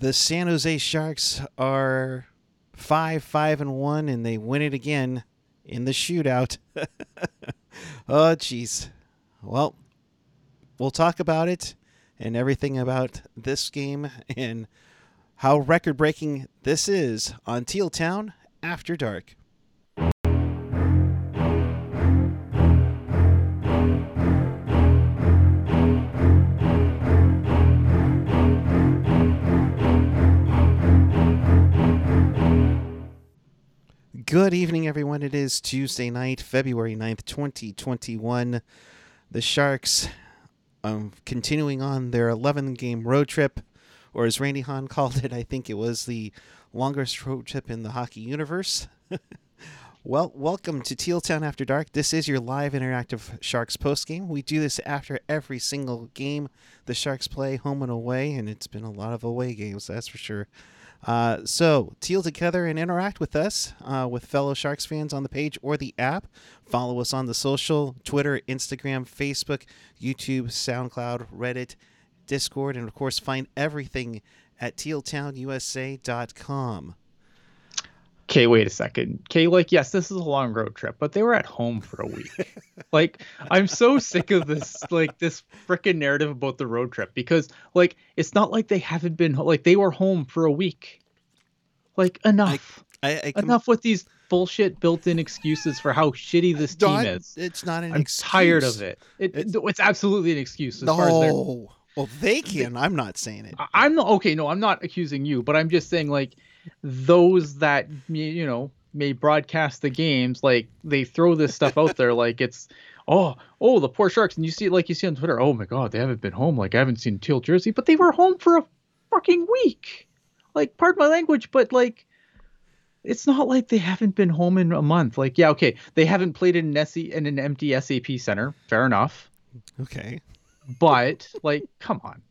The San Jose Sharks are five, five, and one, and they win it again in the shootout. oh, jeez. Well, we'll talk about it and everything about this game and how record breaking this is on Teal Town After Dark. Good evening, everyone. It is Tuesday night, February 9th, 2021. The Sharks um, continuing on their 11 game road trip, or as Randy Hahn called it, I think it was the longest road trip in the hockey universe. well, welcome to Teal Town After Dark. This is your live interactive Sharks post game. We do this after every single game the Sharks play, home and away, and it's been a lot of away games, that's for sure. Uh, so, teal together and interact with us, uh, with fellow Sharks fans on the page or the app. Follow us on the social Twitter, Instagram, Facebook, YouTube, SoundCloud, Reddit, Discord, and of course, find everything at tealtownusa.com. Okay, wait a second. Okay, like, yes, this is a long road trip, but they were at home for a week. like, I'm so sick of this, like, this freaking narrative about the road trip because, like, it's not like they haven't been, like, they were home for a week. Like, enough. I, I, I com- enough with these bullshit built-in excuses for how shitty this team is. It's not an I'm excuse. tired of it. it it's, it's, absolutely an excuse. As no. far as well, they can. I'm not saying it. I'm not okay. No, I'm not accusing you, but I'm just saying like those that you know may broadcast the games like they throw this stuff out there like it's oh oh the poor sharks. And you see like you see on twitter oh my god they haven't been home. Like i haven't seen teal jersey but they were home for a fucking week. Like pardon my language but like it's not like they haven't been home in a month. Like yeah okay they haven't played in an in an empty sap center. Fair enough. Okay. But like come on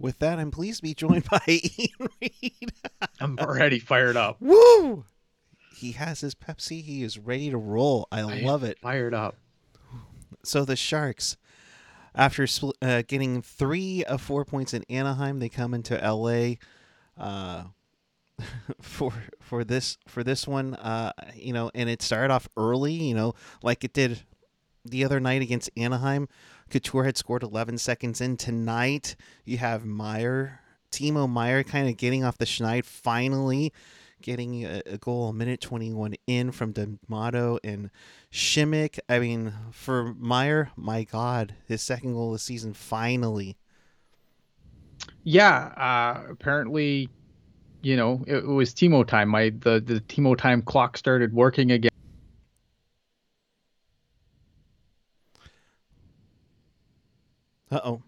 with that, I'm pleased to be joined by Ian Reed. I'm already fired up. Woo! He has his Pepsi. He is ready to roll. I, I love it. Fired up. So the Sharks, after uh, getting three of four points in Anaheim, they come into LA uh, for for this for this one. Uh, you know, and it started off early. You know, like it did the other night against Anaheim. Couture had scored 11 seconds in. Tonight, you have Meier, Timo Meier, kind of getting off the schneid, finally getting a, a, goal a minute 21 in from Donato and Simek. I mean, for Meier, my God, his second goal of the season, finally. Yeah, uh, apparently, you know, it, it was Timo time. My the the Timo time clock started working again. Uh oh.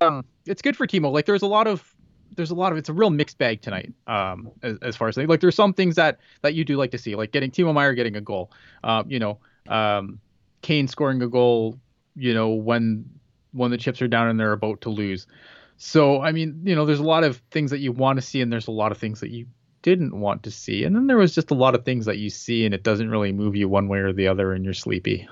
Um, it's good for Timo. Like there's a lot of there's a lot of it's a real mixed bag tonight. Um, as, as far as like, there's some things that that you do like to see, like getting Timo Meier getting a goal. Um, you know, um, Kane scoring a goal. You know when when the chips are down and they're about to lose. So I mean, you know, there's a lot of things that you want to see, and there's a lot of things that you didn't want to see, and then there was just a lot of things that you see, and it doesn't really move you one way or the other, and you're sleepy.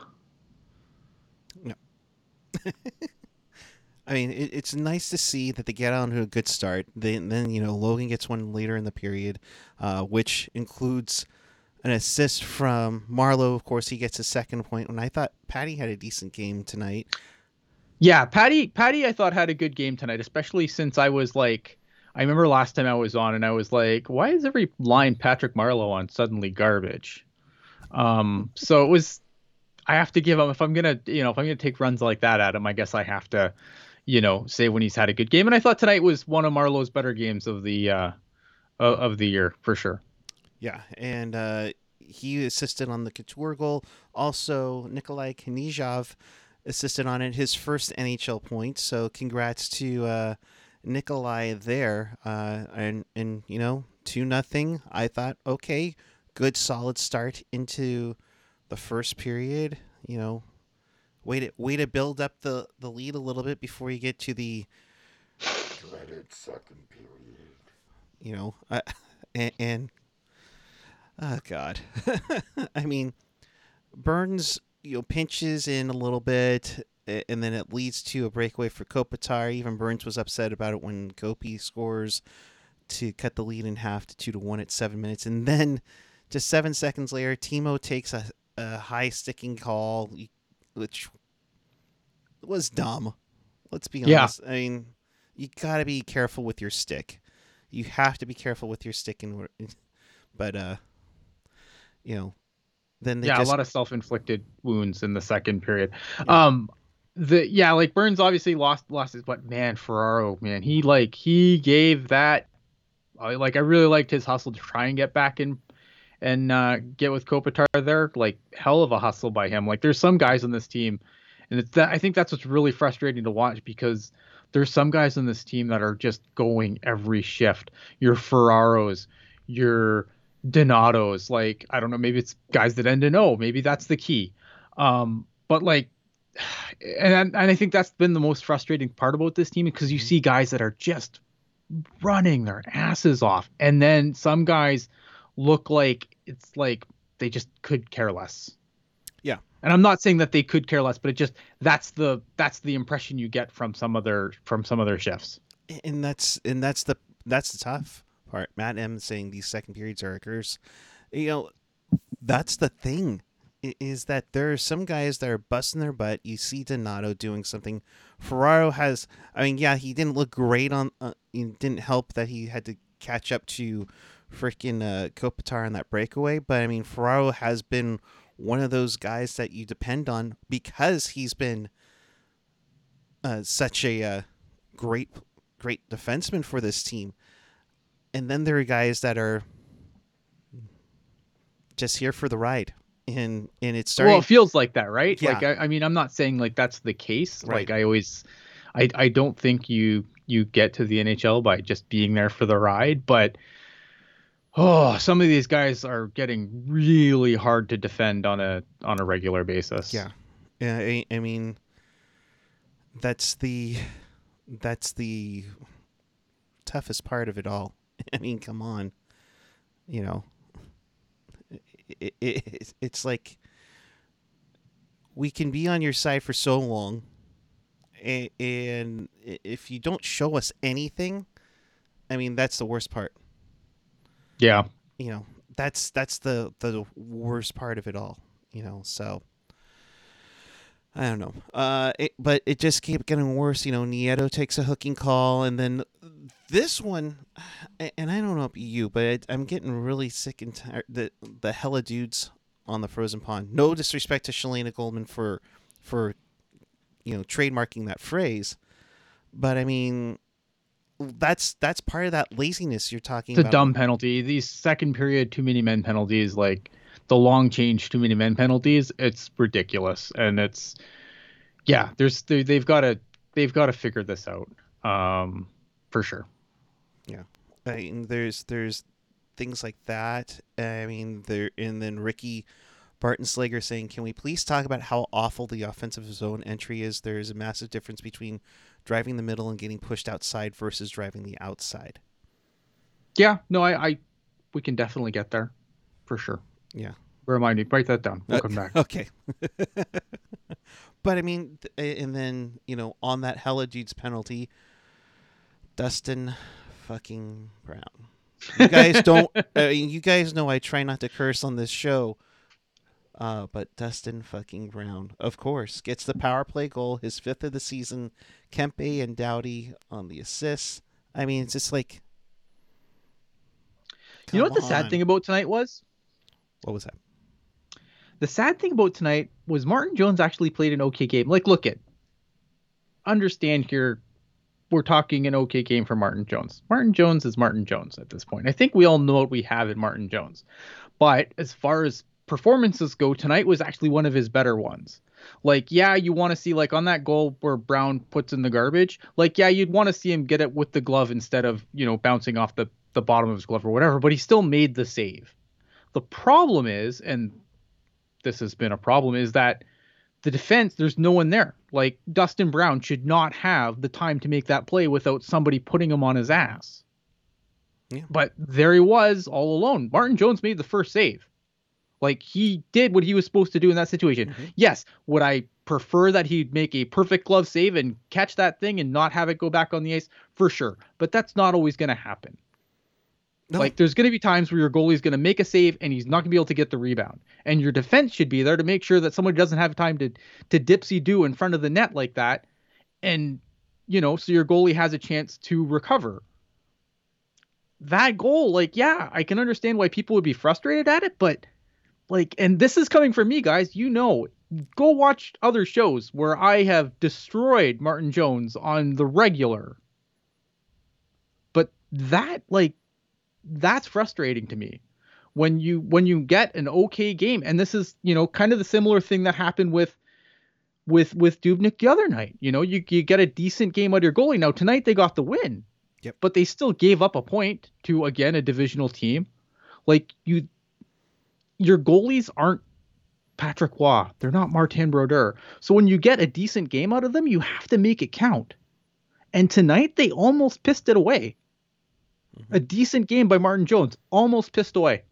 I mean, it, it's nice to see that they get on to a good start. Then, then you know, Logan gets one later in the period, uh, which includes an assist from Marleau. Of course, he gets a second point. And I thought Patty had a decent game tonight. Yeah, Patty. Patty, I thought had a good game tonight, especially since I was like, I remember last time I was on, and I was like, why is every line Patrick Marleau on suddenly garbage? Um, so it was I have to give him if I'm gonna you know if I'm gonna take runs like that at him, I guess I have to, you know, say when he's had a good game. And I thought tonight was one of Marleau's better games of the uh, of the year for sure. Yeah, and uh, he assisted on the Couture goal. Also, Nikolai Knyzhov assisted on it, his first NHL point. So congrats to uh, Nikolai there. Uh, and and you know, two nothing. I thought okay, good solid start into the first period, you know, way to way to build up the the lead a little bit before you get to the dreaded second period. You know, uh, and, and oh god, I mean, Burns you know pinches in a little bit, and then it leads to a breakaway for Kopitar. Even Burns was upset about it when Kopi scores to cut the lead in half to two to one at seven minutes, and then just seven seconds later, Timo takes a, a high sticking call, which was dumb. Let's be Yeah. honest. I mean, you got to be careful with your stick. You have to be careful with your stick, and but uh, you know, then they yeah, just a lot of self-inflicted wounds in the second period. Um, the yeah, like Burns obviously lost lost his, but man, Ferraro, man, he like he gave that. Like I really liked his hustle to try and get back in and uh, get with Kopitar there. Like hell of a hustle by him. Like there's some guys on this team, and it's that I think that's what's really frustrating to watch because there's some guys on this team that are just going every shift. Your Ferraros, your Donatos, like I don't know, maybe it's guys that end in O. Maybe that's the key. Um, but like, and and I think that's been the most frustrating part about this team because you see guys that are just running their asses off, and then some guys look like it's like they just could care less. Yeah. And I'm not saying that they could care less, but it just that's the that's the impression you get from some other from some other chefs. and that's and that's the that's the tough part. Matt M saying these second periods are a curse. You know, that's the thing is that there are some guys that are busting their butt. You see Donato doing something. Ferraro has. I mean, yeah, he didn't look great on. Uh, it didn't help that he had to catch up to freaking uh, Kopitar on that breakaway. But I mean, Ferraro has been one of those guys that you depend on because he's been uh, such a uh, great great defenseman for this team. And then there are guys that are just here for the ride. And and it's starting Well, it feels like that, right? Yeah. Like I, I mean, I'm not saying like that's the case. Right. Like I always, I I don't think you you get to the NHL by just being there for the ride, but oh, some of these guys are getting really hard to defend on a on a regular basis. Yeah. Yeah, I, I mean that's the that's the toughest part of it all. I mean, come on. You know, it, it, it's like we can be on your side for so long a- and if you don't show us anything, I mean, that's the worst part. Yeah. You know, that's that's the the worst part of it all, you know. So I don't know. Uh, it, but it just kept getting worse. You know, Nieto takes a hooking call, and then this one, and I don't know about you, but I'm getting really sick and tired. The the hella dudes on the frozen pond. No disrespect to Shalana Goldman for for you know trademarking that phrase, but I mean that's that's part of that laziness you're talking It's a dumb penalty. These second period too many men penalties, like the long change too many men penalties, it's ridiculous. And it's yeah, there's they, they've got to they've got to figure this out. Um for sure. I mean, there's there's things like that. I mean, there and then Ricky Barton Slager saying, "Can we please talk about how awful the offensive zone entry is? There is a massive difference between driving the middle and getting pushed outside versus driving the outside." Yeah, no, I, I we can definitely get there for sure. Yeah. Remind me, write that down. We'll Uh, come back. Okay. but I mean, and then you know, on that hella penalty, Dustin fucking Brown. You guys don't. I mean, you guys know I try not to curse on this show. Uh, but Dustin fucking Brown, of course, gets the power play goal, his fifth of the season. Kempe and Doughty on the assists. I mean, it's just like. You know what the come sad thing about tonight was? What was that? The sad thing about tonight was Martin Jones actually played an okay game. Like, look at, understand here, we're talking an okay game for Martin Jones. Martin Jones is Martin Jones at this point. I think we all know what we have in Martin Jones. But as far as performances go, tonight was actually one of his better ones. Like, yeah, you want to see like on that goal where Brown puts in the garbage. Like, yeah, you'd want to see him get it with the glove instead of you know bouncing off the the bottom of his glove or whatever. But he still made the save. The problem is, and this has been a problem, is that the defense there's no one there. Like Dustin Brown should not have the time to make that play without somebody putting him on his ass. Yeah. But there he was all alone. Martin Jones made the first save. Like he did what he was supposed to do in that situation. Mhm. Yes, would I prefer that he'd make a perfect glove save and catch that thing and not have it go back on the ice? For sure. But that's not always going to happen. No. Like there's going to be times where your goalie's going to make a save and he's not going to be able to get the rebound. And your defense should be there to make sure that somebody doesn't have time to to dipsy do in front of the net like that. And you know, so your goalie has a chance to recover. That goal, like yeah, I can understand why people would be frustrated at it, but like and this is coming from me guys, you know, go watch other shows where I have destroyed Martin Jones on the regular. But that like that's frustrating to me. When you when you get an okay game and this is you know kind of the similar thing that happened with with with Dubnyk the other night. You know you, you get a decent game out of your goalie. Now tonight they got the win. Yep. but they still gave up a point to again a divisional team. Like you your goalies aren't Patrick Roy. They're not Martin Brodeur. So when you get a decent game out of them you have to make it count. And tonight they almost pissed it away. A decent game by Martin Jones, almost pissed away.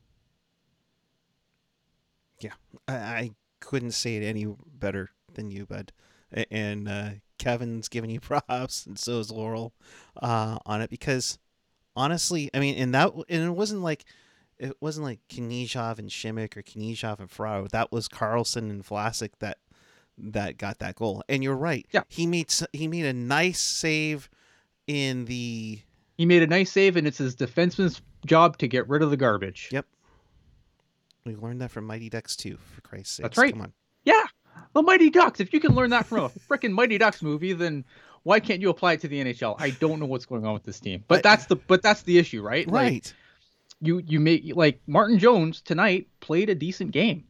I, I couldn't say it any better than you, bud. And uh, Kevin's giving you props, and so is Laurel uh, on it because honestly, I mean, and that and it wasn't like it wasn't like Knyzhov and Simek or Knyzhov and Frau. That was Karlsson and Vlasic that that got that goal. And you're right. Yeah. he made he made a nice save in the He made a nice save, and it's his defenseman's job to get rid of the garbage. Yep. We learned that from Mighty Ducks too, for Christ's sake. That's right. Come on. Yeah, the Mighty Ducks. If you can learn that from a freaking Mighty Ducks movie, then why can't you apply it to the NHL? I don't know what's going on with this team, but But- that's the but that's the issue, right? Like, Right. You you make like Martin Jones tonight played a decent game.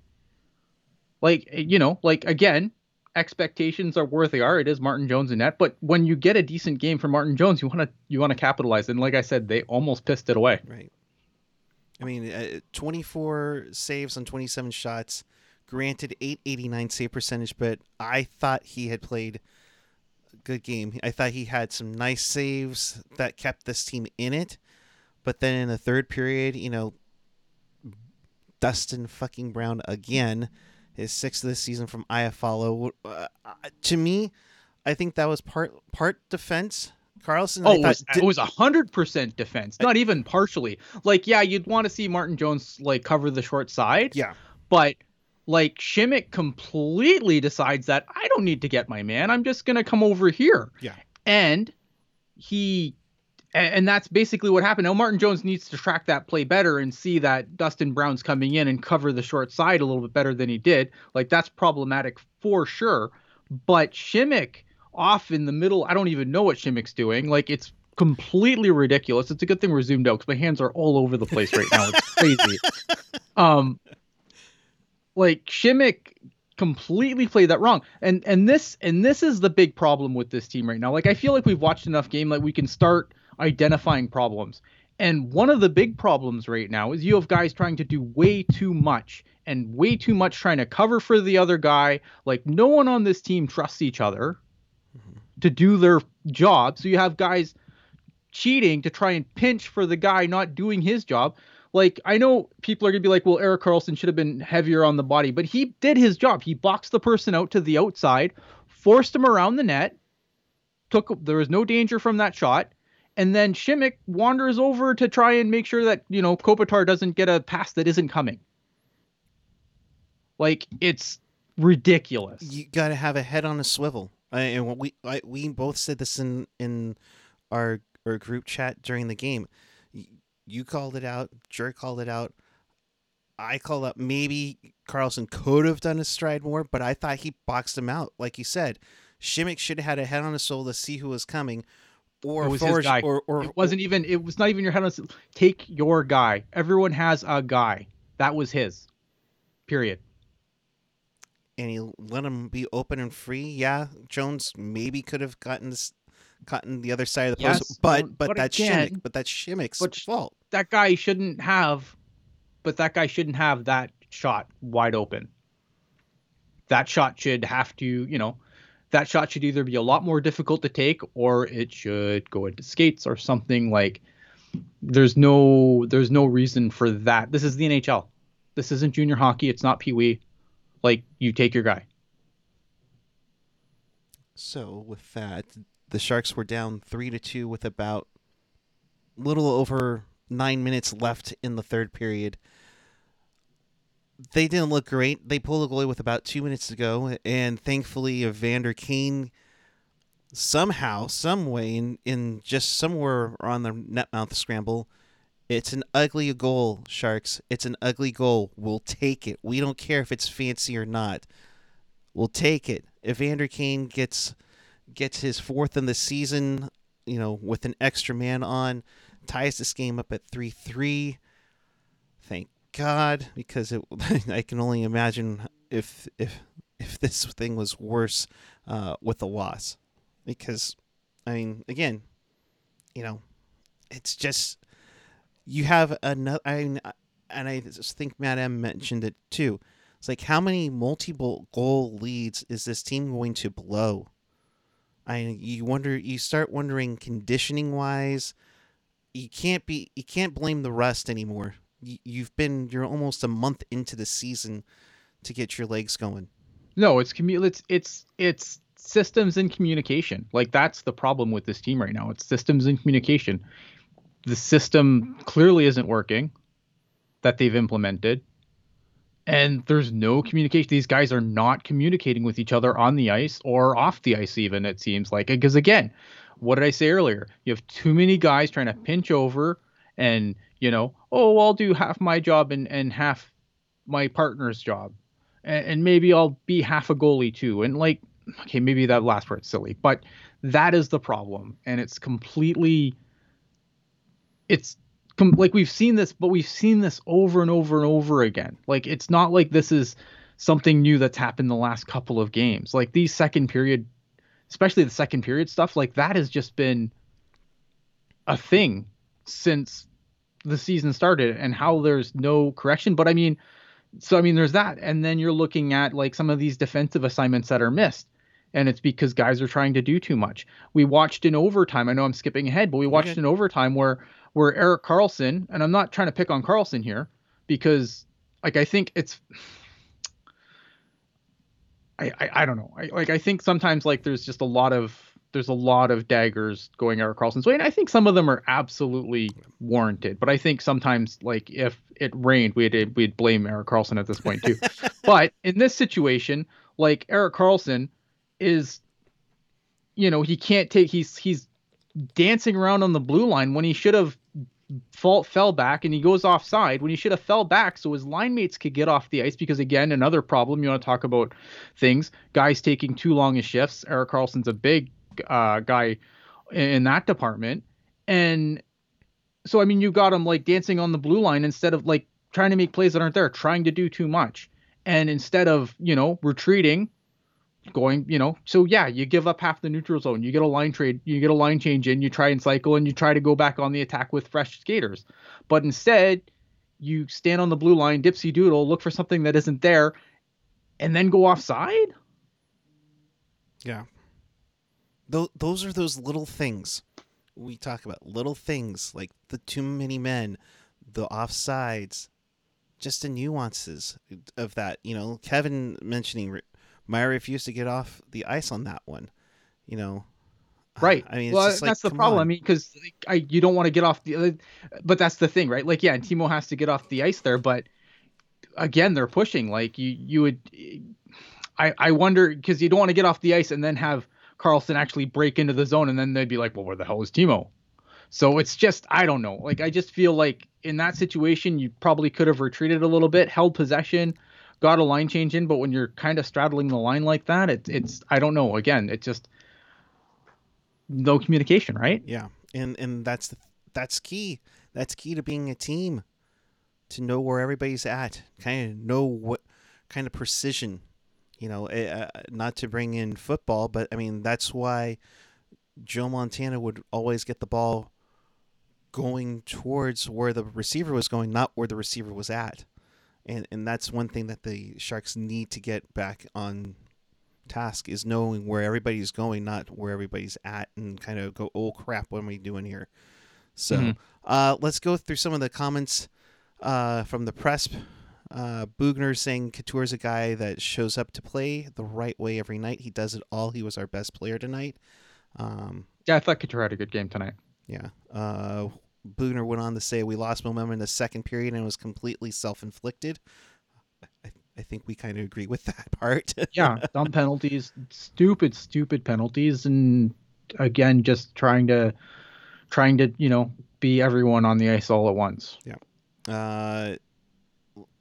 Like you know, like again, expectations are where they are. It is Martin Jones in net, but when you get a decent game from Martin Jones, you want to you want to capitalize. And like I said, they almost pissed it away. Right. I mean, uh, 24 saves on 27 shots. Granted, 889 save percentage, but I thought he had played a good game. I thought he had some nice saves that kept this team in it. But then in the third period, you know, Dustin fucking Brown again, his sixth this season from Iafallo. Uh, to me, I think that was part part defense. Karlsson, Oh, thought was, it was a hundred percent defense, not even partially. Like, yeah, you'd want to see Martin Jones like cover the short side, yeah. but like Simek completely decides that I don't need to get my man. I'm just gonna come over here. Yeah. And he a- and that's basically what happened. Now Martin Jones needs to track that play better and see that Dustin Brown's coming in and cover the short side a little bit better than he did. Like that's problematic for sure. But Simek off in the middle, I don't even know what Simek's doing. Like it's completely ridiculous. It's a good thing we're zoomed out because my hands are all over the place right now. It's crazy. um, like Simek completely played that wrong. And and this and this is the big problem with this team right now. Like I feel like we've watched enough game like we can start identifying problems. And one of the big problems right now is you have guys trying to do way too much and way too much trying to cover for the other guy. Like no one on this team trusts each other mm-hmm. to do their job. So you have guys cheating to try and pinch for the guy not doing his job. Like I know people are gonna be like, well, Erik Karlsson should have been heavier on the body, but he did his job. He boxed the person out to the outside, forced him around the net, took there was no danger from that shot, and then Simek wanders over to try and make sure that you know Kopitar doesn't get a pass that isn't coming. Like it's ridiculous. you got to have a head on a swivel. I, and we I, we both said this in in our our group chat during the game. You called it out. Jerk called it out. I called up. Maybe Karlsson could have done a stride more, but I thought he boxed him out. Like you said, Simek should have had a head on his soul to see who was coming, or It was his forward- guy. or or it wasn't even it was not even your head on take your guy everyone has a guy that was his period and he let him be open and free. Yeah, Jones maybe could have gotten this, gotten the other side of the Yes, post, but but, but that's again- Simek. But that's Simek's but fault. that guy shouldn't have but that guy shouldn't have that shot wide open that shot should have to you know that shot should either be a lot more difficult to take or it should go into skates or something like there's no there's no reason for that. This is the nhl this isn't junior hockey. It's not pee wee. Like you take your guy. So with that, the Sharks were down three to two with about little over nine minutes left in the third period. They didn't look great. They pulled a goalie with about two minutes to go, and thankfully, Evander Kane somehow, some way, in, in just somewhere on the net mouth scramble, it's an ugly goal, Sharks. It's an ugly goal. We'll take it. We don't care if it's fancy or not. We'll take it. Evander Kane gets gets his fourth in the season, you know, with an extra man on, ties this game up at three three. Thank God, because it, I can only imagine if if if this thing was worse uh, with the loss, because I mean, again, you know, it's just you have another. I mean, and I think Matt M mentioned it too. It's like how many multiple goal leads is this team going to blow? I you wonder you start wondering conditioning wise, you can't be you can't blame the rust anymore. You, you've been you're almost a month into the season to get your legs going. No, it's commu- it's it's it's systems and communication. Like that's the problem with this team right now. It's systems and communication. The system clearly isn't working that they've implemented. And there's no communication. These guys are not communicating with each other on the ice or off the ice, even, it seems like. Because again, what did I say earlier? You have too many guys trying to pinch over and, you know, oh, I'll do half my job and, and half my partner's job. And, and maybe I'll be half a goalie too. And like, okay, maybe that last part's silly, but that is the problem. And it's completely, it's com- like we've seen this, but we've seen this over and over and over again. Like it's not like this is something new that's happened the last couple of games. Like these second period, especially the second period stuff, like that has just been a thing since the season started and how there's no correction. But I mean, so I mean, there's that, and then you're looking at like some of these defensive assignments that are missed. And it's because guys are trying to do too much. We watched in overtime. I know I'm skipping ahead, but we watched Okay. in overtime where where Erik Karlsson, and I'm not trying to pick on Karlsson here because like I think it's I I, I don't know. I like I think sometimes like there's just a lot of there's a lot of daggers going Erik Karlsson's way, and I think some of them are absolutely warranted. But I think sometimes like if it rained, we'd we'd blame Erik Karlsson at this point too. but in this situation, like Erik Karlsson is you know, he can't take he's he's dancing around on the blue line when he should have fall, fell back and he goes offside when he should have fell back so his line mates could get off the ice because again another problem you want to talk about things guys taking too long as shifts Erik Karlsson's a big uh, guy in that department and so i mean you got him like dancing on the blue line instead of like trying to make plays that aren't there trying to do too much and instead of you know retreating going, you know, so yeah, you give up half the neutral zone, you get a line trade, you get a line change in, you try and cycle, and you try to go back on the attack with fresh skaters. But instead, you stand on the blue line, dipsy doodle, look for something that isn't there, and then go offside. Yeah. Th- those are those little things we talk about. Little things like the too many men, the offsides, just the nuances of that. You know, Kevin mentioning Meier refused to get off the ice on that one. You know, Right. I mean, it's well, just like, that's the problem. I mean, because I you don't want to get off the, uh, but that's the thing, right? Like, yeah, and Timo has to get off the ice there, but again, they're pushing. Like you, you would, I, I wonder because you don't want to get off the ice and then have Karlsson actually break into the zone, and then they'd be like, well, where the hell is Timo? So it's just, I don't know. Like, I just feel like in that situation, you probably could have retreated a little bit, held possession, got a line change in, but when you're kind of straddling the line like that, it, it's, I don't know. Again, it just no communication, right? Yeah, and and that's that's key. That's key to being a team. To know where everybody's at, kind of know what kind of precision. You know, uh, not to bring in football, but I mean that's why Joe Montana would always get the ball going towards where the receiver was going, not where the receiver was at. And and that's one thing that the Sharks need to get back on task is knowing where everybody's going, not where everybody's at, and kind of go, oh crap, what am I doing here? So Mhm. uh, let's go through some of the comments uh, from the press Uh, Boughner saying Couture's a guy that shows up to play the right way every night. He does it all. He was our best player tonight. Um, Yeah, I thought Couture had a good game tonight. yeah. Uh, Boughner went on to say we lost momentum in the second period and it was completely self-inflicted. I, I think we kind of agree with that part. Yeah, dumb penalties, stupid, stupid penalties, and again, just trying to, trying to, you know, be everyone on the ice all at once. Yeah. Uh,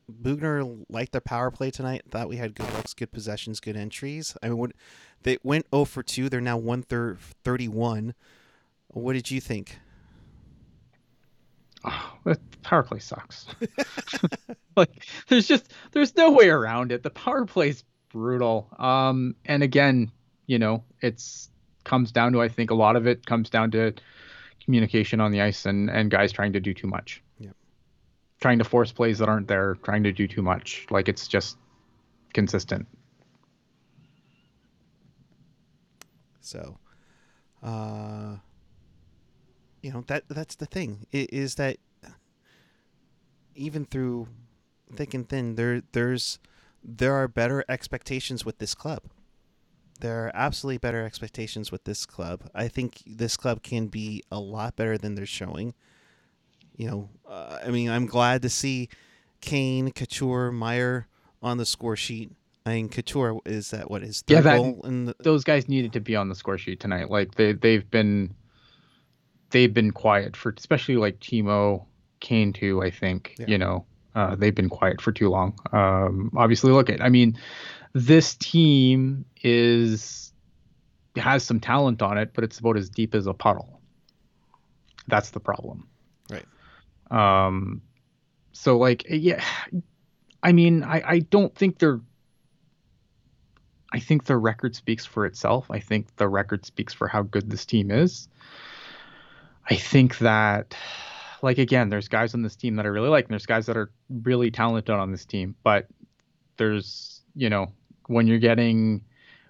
Boughner liked their power play tonight. Thought we had good looks, good possessions, good entries. I mean, what, they went 0 for 2. They're now 1 thir- 31. What did you think? Oh, the power play sucks. like, there's just there's no way around it. The power play's brutal. Um, and again, you know, it's comes down to I think a lot of it comes down to communication on the ice and and guys trying to do too much. Yep. Trying to force plays that aren't there, trying to do too much. Like it's just consistent. So, uh, you know that that's the thing is that even through thick and thin, there there's there are better expectations with this club. There are absolutely better expectations with this club. I think this club can be a lot better than they're showing. You know, uh, I mean, I'm glad to see Kane, Couture, Meier on the score sheet. I mean, Couture is that what is third Yeah, that- goal in the, those guys needed to be on the score sheet tonight. Like they they've been they've been quiet for especially like Timo, Kane too. I think Yeah. you know uh, they've been quiet for too long. Um, obviously, look at I mean, this team is has some talent on it, but it's about as deep as a puddle. That's the problem. Um. So like yeah, I mean I I don't think they're I think the record speaks for itself. I think the record speaks for how good this team is. I think that, like, again, there's guys on this team that I really like, and there's guys that are really talented on this team. But there's, you know, when you're getting,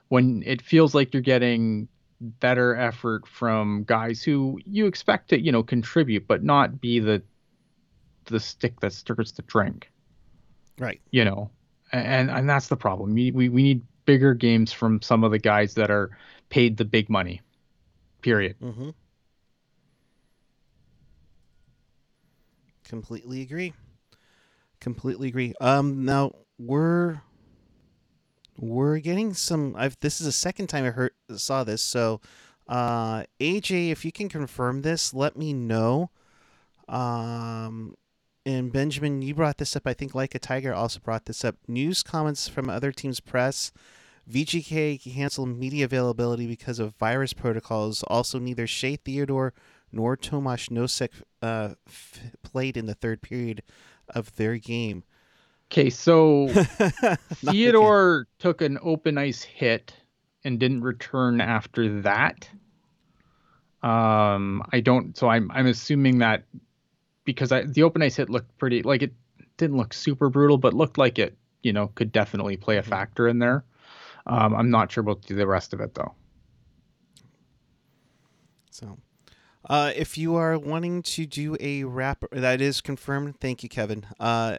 when it feels like you're getting better effort from guys who you expect to, you know, contribute, but not be the the stick that stirs the drink right. you know and and that's the problem we, we we need bigger games from some of the guys that are paid the big money period Mm-hmm. Completely agree. Completely agree. Um, now we're we're getting some. I've this is the second time I heard saw this. So, uh, AJ, if you can confirm this, let me know. Um, and Benjamin, you brought this up. I think like a tiger also brought this up. News comments from other teams' press. VGK canceled media availability because of virus protocols. Also, neither Shea Theodore nor Tomasz Nosek uh, f- played in the third period of their game. okay so theodore took an open ice hit and didn't return after that um i don't so i'm i'm assuming that because I, the open ice hit looked pretty like it didn't look super brutal but looked like it you know could definitely play a Mhm. factor in there um i'm not sure about the rest of it though So, uh, if you are wanting to do a wrap, that is confirmed. Thank you, Kevin. Uh,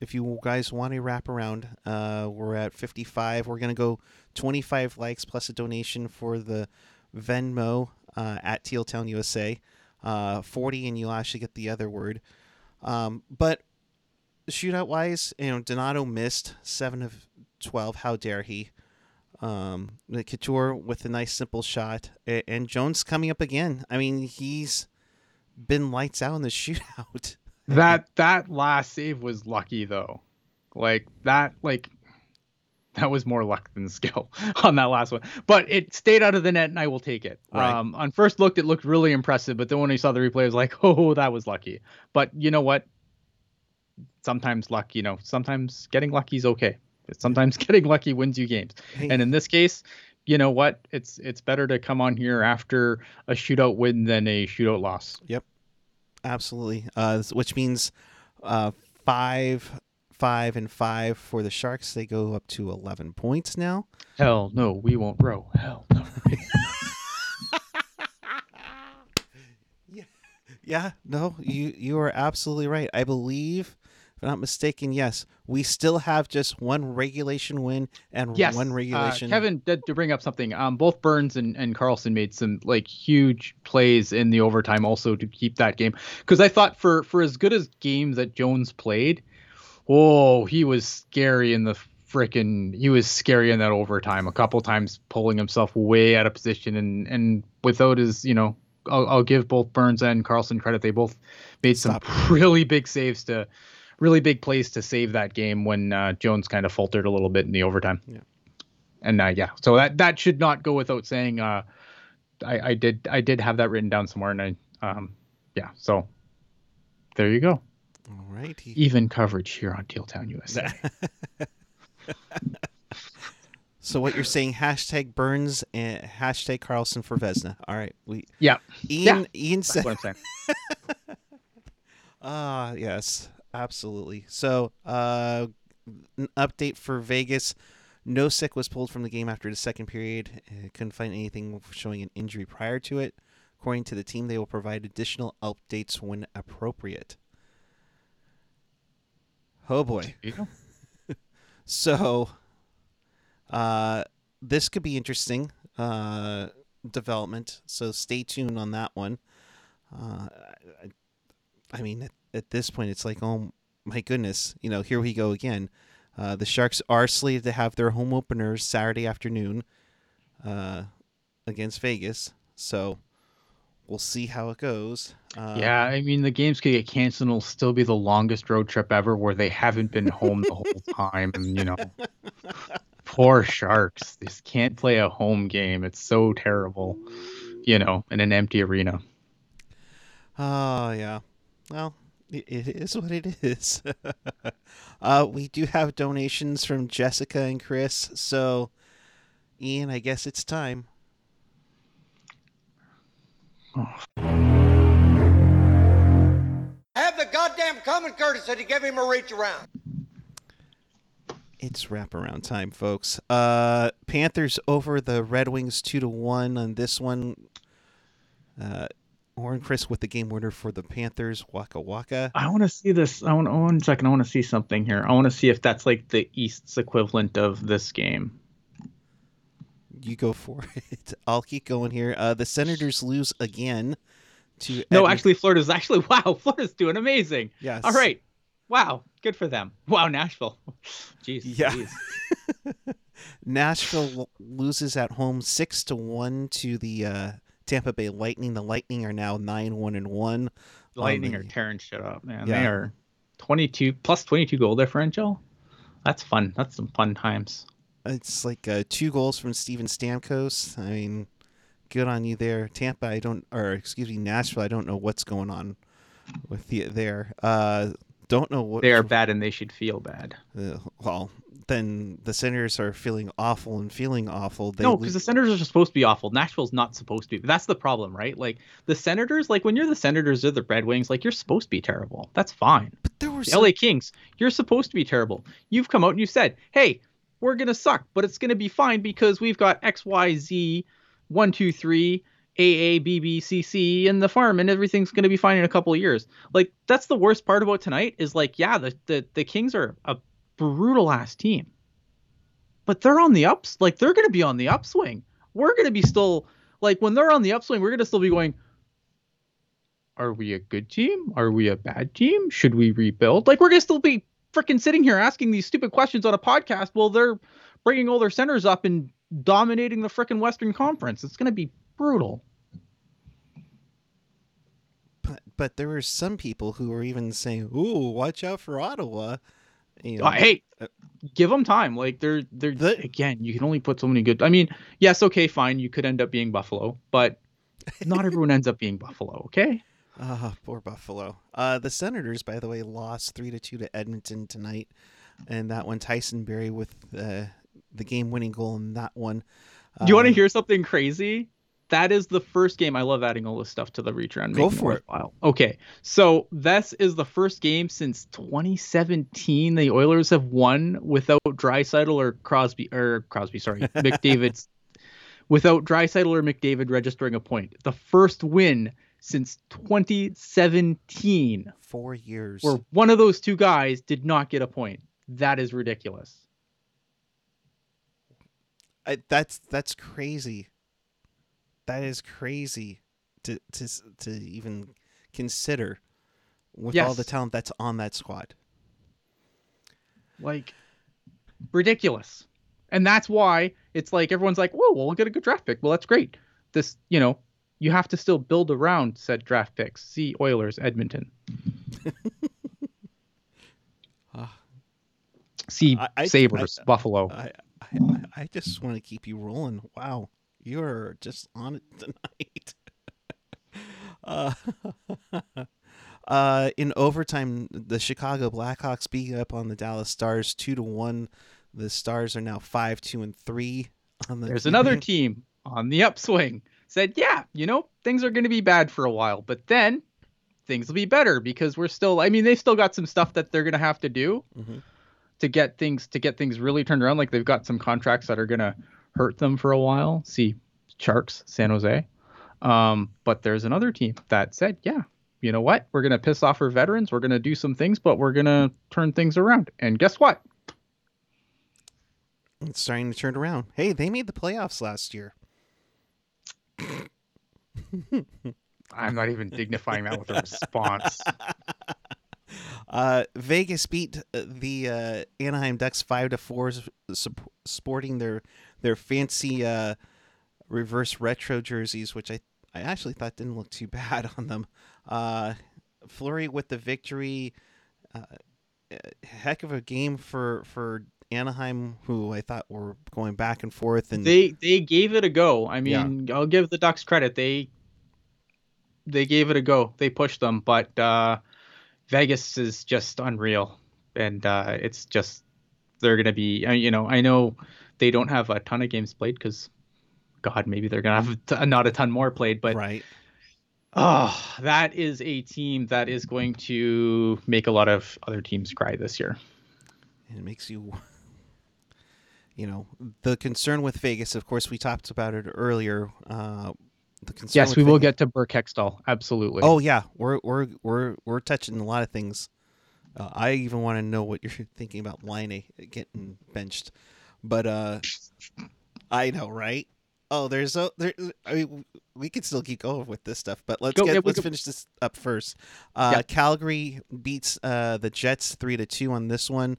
if you guys want a wrap around, uh, we're at 55. We're going to go 25 likes plus a donation for the Venmo uh, at Teal Town USA. Uh, 40, and you'll actually get the other word. Um, but shootout wise, you know, Donato missed 7 of 12. How dare he? Um, Couture with a nice simple shot, and Jones coming up again. I mean, he's been lights out in the shootout. That that last save was lucky though. Like that like that was more luck than skill on that last one. But it stayed out of the net and I will take it. Right. Um on first look it looked really impressive, but then when I saw the replay I was like, "Oh, that was lucky." But you know what? Sometimes luck, you know, sometimes getting lucky is okay. Sometimes getting lucky wins you games. Hey, And in this case, you know what? It's it's better to come on here after a shootout win than a shootout loss. Yep, absolutely. Uh, which means uh, five, five, and five for the Sharks. They go up to 11 points now. Hell no, we won't row. Hell no. Yeah, yeah, no, you you are absolutely right. I believe, if I'm not mistaken, yes, we still have just one regulation win and Yes, one uh, regulation. Kevin, to, to bring up something, um, both Burns and, and Karlsson made some like huge plays in the overtime also to keep that game. Because I thought for for as good as games that Jones played, oh, he was scary in the freaking. He was scary in that overtime. A couple times pulling himself way out of position and and without his, you know, I'll, I'll give both Burns and Karlsson credit. They both made some Stop. really big saves to. Really big plays to save that game when uh, Jones kind of faltered a little bit in the overtime Yeah. and uh, yeah, so that that should not go without saying. Uh, I, I did I did have that written down somewhere, and I um, yeah, so there you go. All right. Even coverage here on Teal Town USA. So what you're saying? Hashtag Burns and hashtag Karlsson for Vezina. All right. We yeah, Ian Ian that's said what I'm saying. Ah, yes, absolutely. So, uh, an update for Vegas. Nosek was pulled from the game after the second period. Uh, couldn't find anything showing an injury prior to it. According to the team, they will provide additional updates when appropriate. Oh boy. So, uh, this could be interesting uh, development. So stay tuned on that one. Uh, I, I mean, at, at this point, it's like, oh my goodness, you know, here we go again. Uh, the Sharks are slated to have their home openers Saturday afternoon uh, against Vegas. So we'll see how it goes. Uh, yeah, I mean the games could get canceled. and It'll still be the longest road trip ever, where they haven't been home the whole time, and you know, poor Sharks. They just can't play a home game. It's so terrible, you know, in an empty arena. Oh yeah. Well, it, it is what it is. uh, we do have donations from Jessica and Chris. So, Ian, I guess it's time. Have the goddamn common courtesy to give him a reach around. It's wraparound time, folks. Uh, Panthers over the Red Wings two to one on this one. Uh, Warren Chris with the game winner for the Panthers. Waka Waka. I want to see this. I want one second. I want to see something here. I want to see if that's like the East's equivalent of this game. You go for it. I'll keep going here. Uh, the Senators lose again to No, Edmont- actually, Florida's actually wow. Florida's doing amazing. yes. All right. Wow. Good for them. Wow, Nashville. Jeez. Yeah. Nashville loses at home six to one to the uh, Tampa Bay Lightning. The Lightning are now nine one and one. Lightning Um, are tearing shit up, man. Yeah. They are 22 plus 22 goal differential. That's fun. That's some fun times. It's like uh, two goals from Steven Stamkos. I mean, good on you there, Tampa. I don't, or excuse me, Nashville. I don't know what's going on with the there. Uh, don't know what They are bad and they should feel bad. Uh, well, then the Senators are feeling awful and feeling awful. They no, because the Senators are supposed to be awful. Nashville's not supposed to be. That's the problem, right? Like the Senators, like when you're the Senators or the Red Wings, like you're supposed to be terrible. That's fine. but there were The some, LA Kings, you're supposed to be terrible. You've come out and you said, hey, we're gonna suck, but it's gonna be fine because we've got X, Y, Z, one, two, three, AA, BB, CC, and the farm, and everything's gonna be fine in a couple of years. Like that's the worst part about tonight is like, yeah, the the, the Kings are a brutal ass team, but they're on the ups. Like they're gonna be on the upswing. We're gonna be still like when they're on the upswing, we're gonna still be going. Are we a good team? Are we a bad team? Should we rebuild? Like we're gonna still be freaking sitting here asking these stupid questions on a podcast while they're bringing all their centers up and dominating the freaking Western Conference. It's gonna be brutal. but, but there were some people who were even saying, "Ooh, watch out for Ottawa." You know, Uh, hey, uh, give them time. Like they're they're The- again. You can only put so many good. I mean, yes, okay, fine. You could end up being Buffalo, but not everyone ends up being Buffalo. Okay. Ah, poor Buffalo. Uh, the Senators, by the way, lost three to two to Edmonton tonight, and that one Tyson Barrie with uh, the game-winning goal in that one. Do you want to Um, hear something crazy? That is the first game. I love adding all this stuff to the around. Go for it. Okay, so this is the first game since 2017 the Oilers have won without Draisaitl or Crosby or Crosby. Sorry, McDavid's without Draisaitl or McDavid registering a point. The first win since 2017 Four years. where one of those two guys did not get a point. That is ridiculous. I, that's that's crazy. That is crazy to to to even consider with all the talent that's on that squad. Like ridiculous. And that's why it's like everyone's like, whoa, well, we'll get a good draft pick. Well, that's great. This, you know, you have to still build around said draft picks. See Oilers, Edmonton. Ah. See I- Sabres, I- Buffalo. I I, just want to keep you rolling. Wow, you're just on it tonight. uh, uh, in overtime, the Chicago Blackhawks beat up on the Dallas Stars two to one. The Stars are now five, two, and three. On the There's another team on the upswing. Said, yeah, you know, things are going to be bad for a while, but then things will be better because we're still. I mean, they still got some stuff that they're going to have to do Mhm. to get things to get things really turned around. Like they've got some contracts that are going to hurt them for a while. See, Sharks, San Jose. Um, but there's another team that said, yeah, you know what? We're going to piss off our veterans. We're going to do some things, but we're going to turn things around. And guess what? It's starting to turn around. Hey, they made the playoffs last year. I'm not even dignifying that with a response. Uh, Vegas beat the uh, Anaheim Ducks five to four, sporting their their fancy uh, reverse retro jerseys, which I I actually thought didn't look too bad on them. Uh, Fleury with the victory. Uh, heck of a game for for Anaheim, who I thought were going back and forth and they they gave it a go. I Yeah. mean, I'll give the Ducks credit. They they gave it a go. They pushed them, but uh, Vegas is just unreal, and uh, it's just they're gonna be. You know, I know they don't have a ton of games played because, God, maybe they're gonna have t- not a ton more played, but right. oh, that is a team that is going to make a lot of other teams cry this year. And it makes you you know the concern with Vegas of course we talked about it earlier uh the concern Yes, we will get to Burke Hextall. Absolutely. Oh yeah we're we're we're we're touching a lot of things uh, I even want to know what you're thinking about Laine getting benched but uh I know right oh there's a there I mean, we could still keep going with this stuff but let's Go- get yeah, let's go- finish this up first uh Yeah. Calgary beats uh the Jets 3 to 2 on this one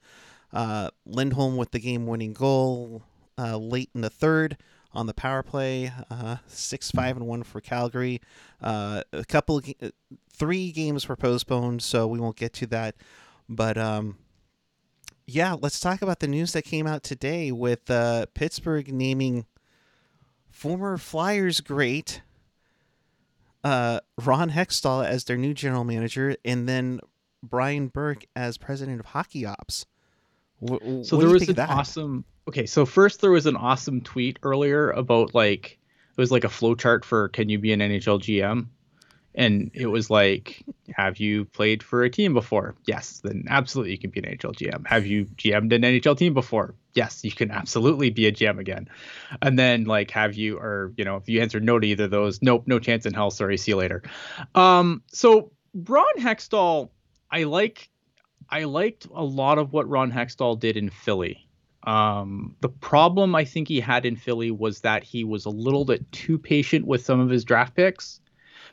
uh, Lindholm with the game-winning goal uh, late in the third on the power play. Uh, six, five, and one for Calgary. Uh, a couple, of, ga- three games were postponed, so we won't get to that. But um, yeah, let's talk about the news that came out today with uh, Pittsburgh naming former Flyers great uh, Ron Hextall as their new general manager, and then Brian Burke as president of hockey ops. Wh- wh- So what there was an awesome. Okay, so first there was an awesome tweet earlier about like it was like a flow chart for can you be an NHL GM, and it was like, have you played for a team before? Yes, then absolutely you can be an NHL GM. Have you GM'd an NHL team before? Yes, you can absolutely be a GM again. And then like, have you or you know if you answer no to either of those, nope, no chance in hell. Sorry, see you later. Um, so Ron Hextall, I like I liked a lot of what Ron Hextall did in Philly. Um, the problem I think he had in Philly was that he was a little bit too patient with some of his draft picks.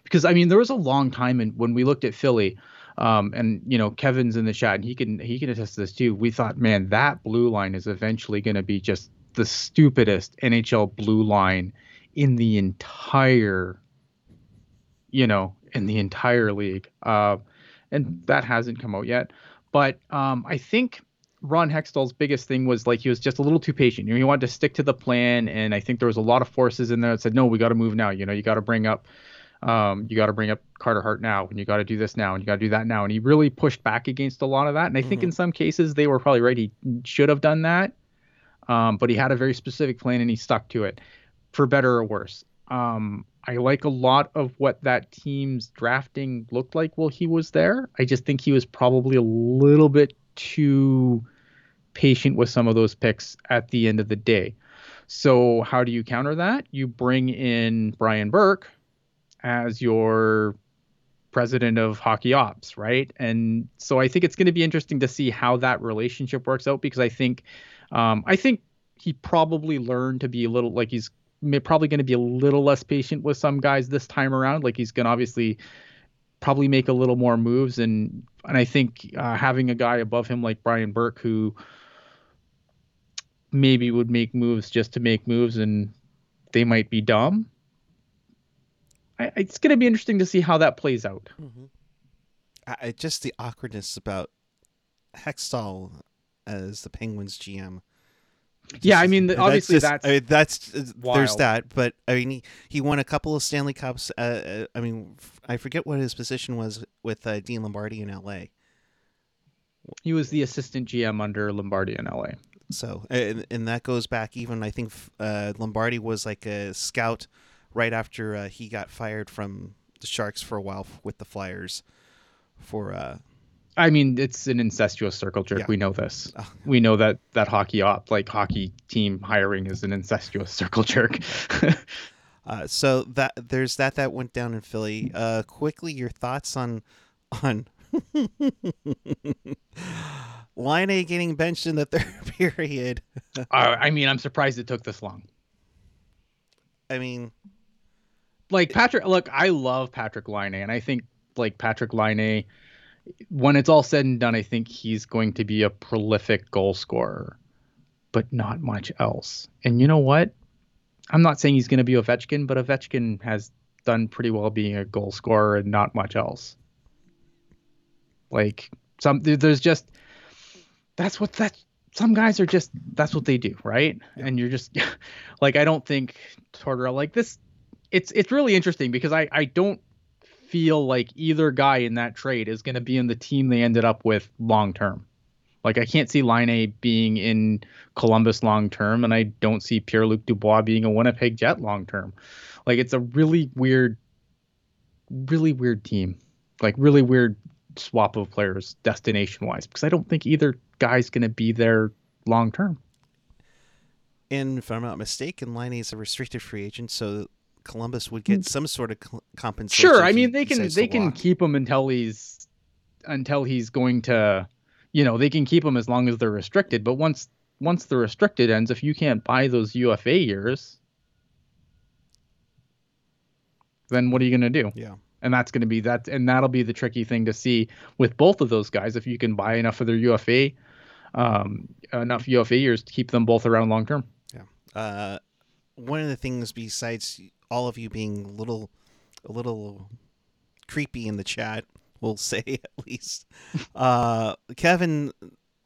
Because I mean, there was a long time in, when we looked at Philly, um, and you know Kevin's in the chat and he can he can attest to this too. We thought, man, that blue line is eventually going to be just the stupidest NHL blue line in the entire, you know, in the entire league. Uh, and that hasn't come out yet. But um, I think Ron Hextall's biggest thing was like he was just a little too patient. You know, he wanted to stick to the plan, and I think there was a lot of forces in there that said, "No, we got to move now. You know, you got to bring up, um, you got to bring up Carter Hart now, and you got to do this now, and you got to do that now." And he really pushed back against a lot of that. And I think Mhm. in some cases they were probably right. He should have done that, um, but he had a very specific plan and he stuck to it, for better or worse. Um, I like a lot of what that team's drafting looked like while he was there. I just think he was probably a little bit too patient with some of those picks at the end of the day. So how do you counter that? You bring in Brian Burke as your president of hockey ops, right? And so I think it's going to be interesting to see how that relationship works out because I think, um, I think he probably learned to be a little like he's probably going to be a little less patient with some guys this time around. Like he's going to obviously probably make a little more moves and and I think uh, having a guy above him like Brian Burke who maybe would make moves just to make moves and they might be dumb. I, it's going to be interesting to see how that plays out. Mm-hmm. I, just the awkwardness about Hextall as the Penguins GM. Just, yeah, I mean, obviously that's that's, that's uh, there's that, but I mean, he, he won a couple of Stanley Cups. Uh, uh I mean, I forget what his position was with uh, Dean Lombardi in LA. He was the assistant GM under Lombardi in LA. So, and, and that goes back even I think uh, Lombardi was like a scout right after uh, he got fired from the Sharks for a while with the Flyers. For uh, I mean, it's an incestuous circle jerk. Yeah. We know this. Uh, we know that that hockey op, like hockey team hiring, is an incestuous circle jerk. uh, so that there's that that went down in Philly. Uh, quickly, your thoughts on on Laine getting benched in the third period. uh, I mean, I'm surprised it took this long. I mean, like Patrick. Look, I love Patrik Laine, and I think like Patrik Laine, when it's all said and done, I think he's going to be a prolific goal scorer, but not much else. And you know what? I'm not saying he's going to be Ovechkin, but Ovechkin has done pretty well being a goal scorer and not much else. Like some, there's just that's what that some guys are just that's what they do, right? And you're just like I don't think Tortorella like this. It's it's really interesting because I I don't feel like either guy in that trade is going to be in the team they ended up with long term. Like I can't see Laine being in Columbus long term, and I don't see Pierre Luc Dubois being a Winnipeg Jet long term. Like it's a really weird, really weird team. Like really weird swap of players destination wise because I don't think either guy's going to be there long term. And if I'm not mistaken, Laine is a restricted free agent, so Columbus would get mm. some sort of compensation. Sure, I mean they can they can keep him until he's until he's going to, you know, they can keep him as long as they're restricted. But once once the restricted ends, if you can't buy those UFA years, then what are you going to do? Yeah and that's going to be that and that'll be the tricky thing to see with both of those guys if you can buy enough of their UFA um, enough UFA years to keep them both around long term. Yeah. Uh, one of the things besides all of you being a little a little creepy in the chat, we'll say at least. Uh, Kevin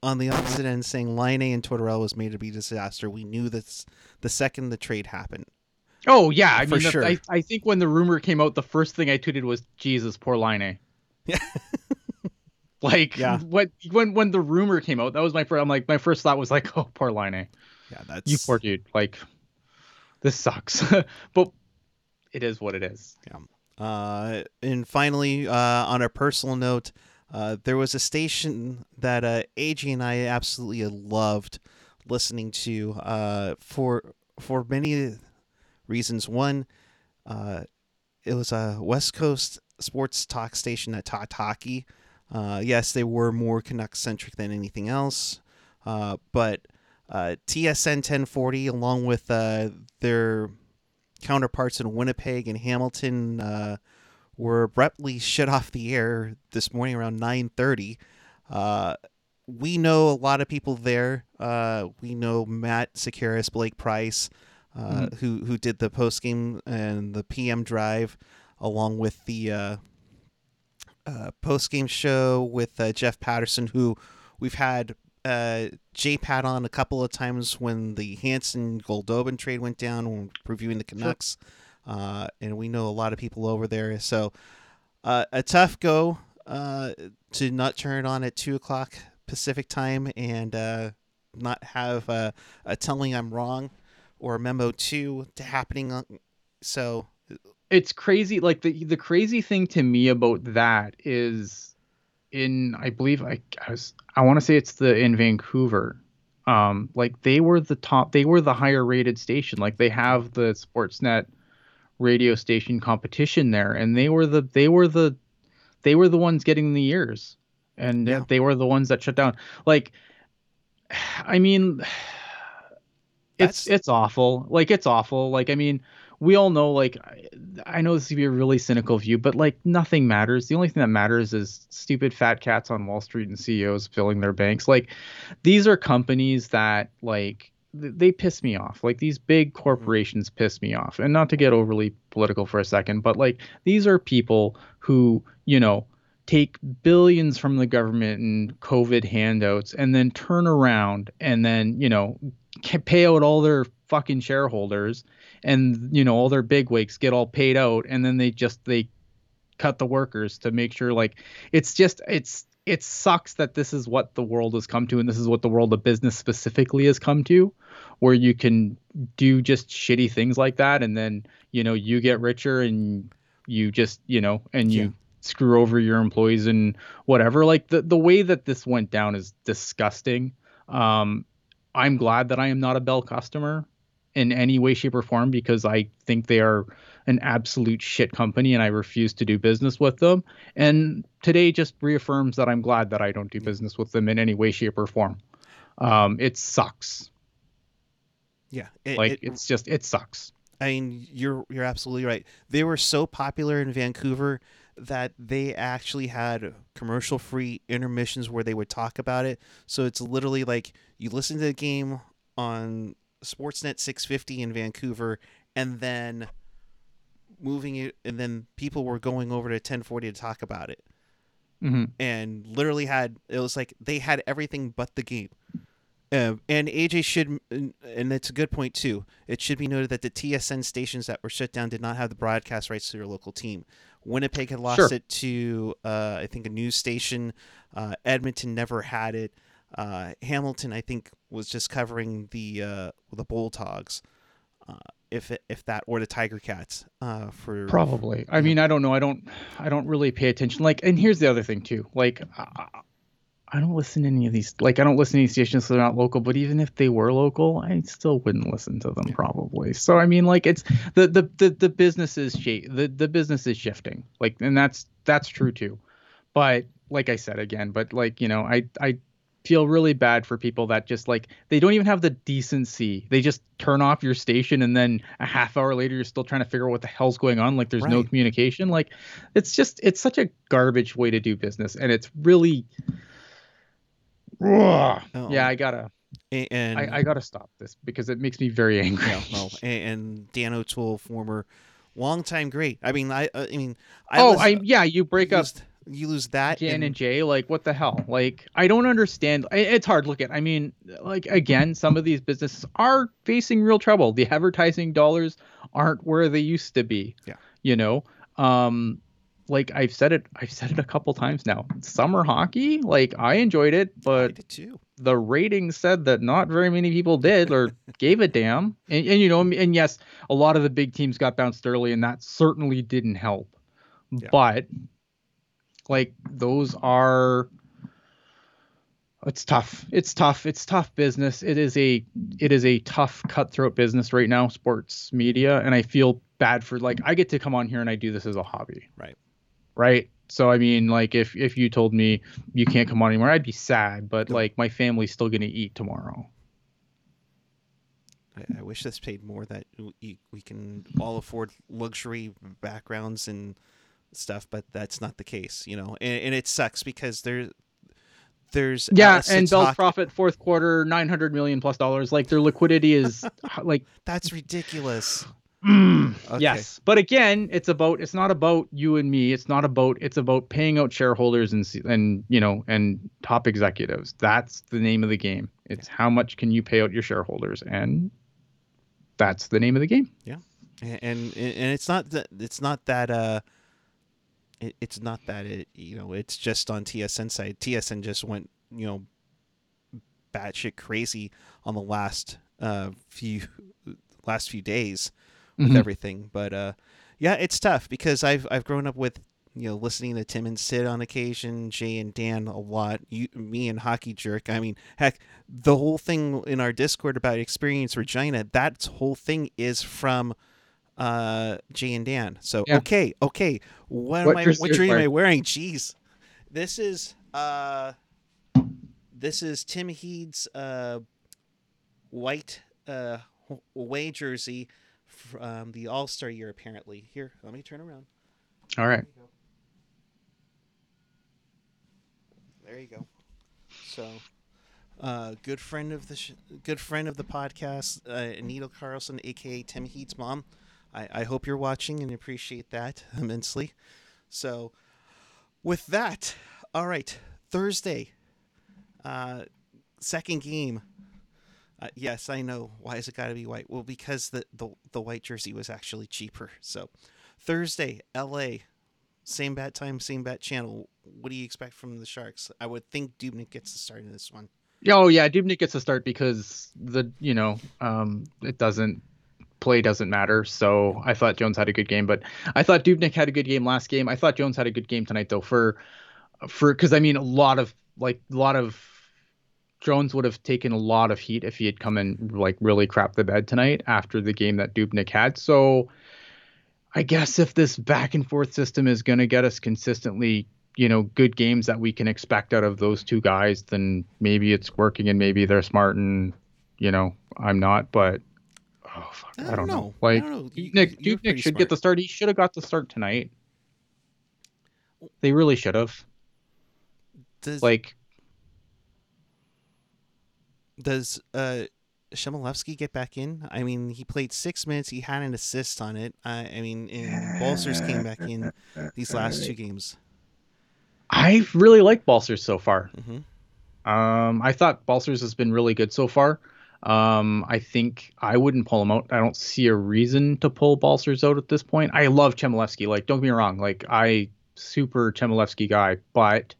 on the opposite end saying Laine and Tortorella was made to be disaster. We knew this the second the trade happened. Oh yeah, I mean, sure. I, I think when the rumor came out, the first thing I tweeted was Jesus, poor Laine. Yeah. like yeah. what when when the rumor came out, that was my first. I'm like my first thought was like, oh, poor Laine. Yeah, that's you poor dude. Like this sucks, but it is what it is. Yeah. Uh, and finally, uh, on a personal note, uh, there was a station that uh, AJ and I absolutely loved listening to uh, for for many reasons. One, uh, it was a West Coast sports talk station that talked hockey. Uh, yes, they were more Canuck centric than anything else, uh, but uh, TSN 1040, along with uh, their counterparts in Winnipeg and Hamilton, uh, were abruptly shut off the air this morning around 9:30. we know a lot of people there. we know Matt Sekeres, Blake Price, mm. who who did the post game and the PM drive, along with the uh, uh, post game show with uh, Jeff Paterson, who we've had uh, J Pat on a couple of times when the Hansen Goldobin trade went down when reviewing the Canucks, sure. uh, and we know a lot of people over there. So uh, a tough go uh, to not turn it on at two o'clock Pacific time and uh, not have a telling I'm wrong or memo two to happening. On, so it's crazy. Like the the crazy thing to me about that is in I believe I, I was I want to say it's the in Vancouver. Um, like they were the top, they were the higher rated station. Like they have the Sportsnet radio station competition there, and they were the they were the they were the ones getting the ears, and Yeah. they were the ones that shut down. Like, I mean, it's That's- it's awful. Like it's awful. Like I mean, we all know. Like I, I know this could be a really cynical view, but like nothing matters. The only thing that matters is stupid fat cats on Wall Street and CEOs filling their banks. Like these are companies that like th- they piss me off. Like these big mm-hmm. corporations piss me off. And not to get overly political for a second, but like these are people who, you know, take billions from the government and COVID handouts and then turn around and then, you know, pay out all their fucking shareholders and, you know, all their big wigs get all paid out and then they just they cut the workers to make sure like it's just it's it sucks that this is what the world has come to and this is what the world of business specifically has come to where you can do just shitty things like that and then you know you get richer and you just you know and you Yeah. screw over your employees and whatever. Like the the way that this went down is disgusting. Um i'm glad that i am not a bell customer in any way shape or form because i think they are an absolute shit company and i refuse to do business with them and today just reaffirms that i'm glad that i don't do business with them in any way shape or form um it sucks Yeah, it, like it- it's just it sucks I mean, you're you're absolutely right. They were so popular in Vancouver that they actually had commercial-free intermissions where they would talk about it. So it's literally like you listen to the game on Sportsnet 650 in Vancouver, and then moving it, and then people were going over to 1040 to talk about it, hmm and literally had it was like they had everything but the game. Uh, and AJ should, and and it's a good point too. It should be noted that the TSN stations that were shut down did not have the broadcast rights to their local team. Winnipeg had lost Sure. it to, uh, I think, a news station. Uh, Edmonton never had it. Uh, Hamilton, I think, was just covering the uh, the Bulldogs, uh, if if that, or the Tiger Cats. Uh, for Probably. I mean, I don't know. I don't. I don't really pay attention. Like, and here's the other thing too. Like, I, I don't listen to any of these. Like, I don't listen to these stations. So they're not local. But even if they were local, I still wouldn't listen to them probably. So I mean, like, it's the the the, the business is sh- the the business is shifting. Like, and that's that's true too. But like I said again, but like you know, I I feel really bad for people that just like they don't even have the decency. They just turn off your station and then a half hour later you're still trying to figure out what the hell's going on. Like there's no communication. Like it's just it's such a garbage way to do business, and it's really. Oh, Yeah, I gotta, and I, I gotta stop this because it makes me very angry. Yeah, no, and, and Dan O'Toole, former longtime great. I mean, I, uh, I mean, I oh, was- I yeah, you break up lose, you lose that. Jan and- and Jay, like what the hell? Like I don't understand. It's hard. Look at, I mean, like again, some of these businesses are facing real trouble. The advertising dollars aren't where they used to be. Yeah. You know, um, like I've said it, I've said it a couple times now. Summer hockey, like I enjoyed it, but the ratings said that not very many people did or gave a damn. And, and you know, and yes, a lot of the big teams got bounced early, and that certainly didn't help. Yeah. But like those are it's tough. It's tough. It's tough business. It is a it is a tough cutthroat business right now, sports media, and I feel bad for like I get to come on here and I do this as a hobby. Right. Right? So I mean like if if you told me you can't come on anymore, I'd be sad, but like my family's still going to eat tomorrow. I, I wish this paid more that we, we can all afford luxury backgrounds and stuff, but that's not the case, you know. And, and it sucks because there, there's Yeah, and Bell's talk- profit fourth quarter 900 million plus dollars. Like their liquidity is like That's ridiculous. Mm, Okay. Yes, but again, it's about it's not about you and me. It's not about it's about paying out shareholders and and you know and top executives. That's the name of the game. It's how much can you pay out your shareholders, and that's the name of the game. and and, and it's not that it's not that uh it, it's not that it you know it's just on TSN side. TSN just went you know batshit crazy on the last uh few last few days with Mhm. everything. But uh yeah, it's tough because I've I've grown up with you know listening to Tim and Sid on occasion, Jay and Dan a lot. You, me and Hockey Jerk. I mean, heck, the whole thing in our Discord about Experience Regina. That whole thing is from uh, Jay and Dan. So Yeah. okay, okay. What, What am I? What jersey am I wearing? Jeez, this is uh, this is Tim Heed's uh, white uh away jersey from the All Star year. Apparently, here. Let me turn around. All right. There you go. So, uh, good friend of the sh- good friend of the podcast, uh, Anita Carlson, aka Tim Heed's mom. I, I hope you're watching and appreciate that immensely. So, with that, all right, Thursday, uh, second game. Uh, yes, I know. Why has it got to be white? Well, because the, the the white jersey was actually cheaper. So, Thursday, L.A. Same bat time, same bat channel. What do you expect from the Sharks? I would think Dubnyk gets the start in this one. Oh yeah, Dubnyk gets a start because the you know um it doesn't play doesn't matter. So I thought Jones had a good game, but I thought Dubnyk had a good game last game. I thought Jones had a good game tonight though for for because I mean a lot of like a lot of Jones would have taken a lot of heat if he had come in like really crap the bed tonight after the game that Dubnyk had. So I guess if this back and forth system is going to get us consistently, you know, good games that we can expect out of those two guys, then maybe it's working and maybe they're smart and, you know, I'm not. But oh fuck, I don't, know. Like I don't know. You- Nick, you're Dubnyk pretty should smart. get the start. He should have got the start tonight. They really should have. Does Like does uh Chmielewski get back in? I mean, he played six minutes. He had an assist on it. I, I mean, and Balcers came back in these last two games. I really like Balcers so far. hmm Um, I thought Balcers has been really good so far. Um, I think I wouldn't pull him out. I don't see a reason to pull Balcers out at this point. I love Chmielewski. Like, don't get me wrong. Like, I super Chmielewski guy, but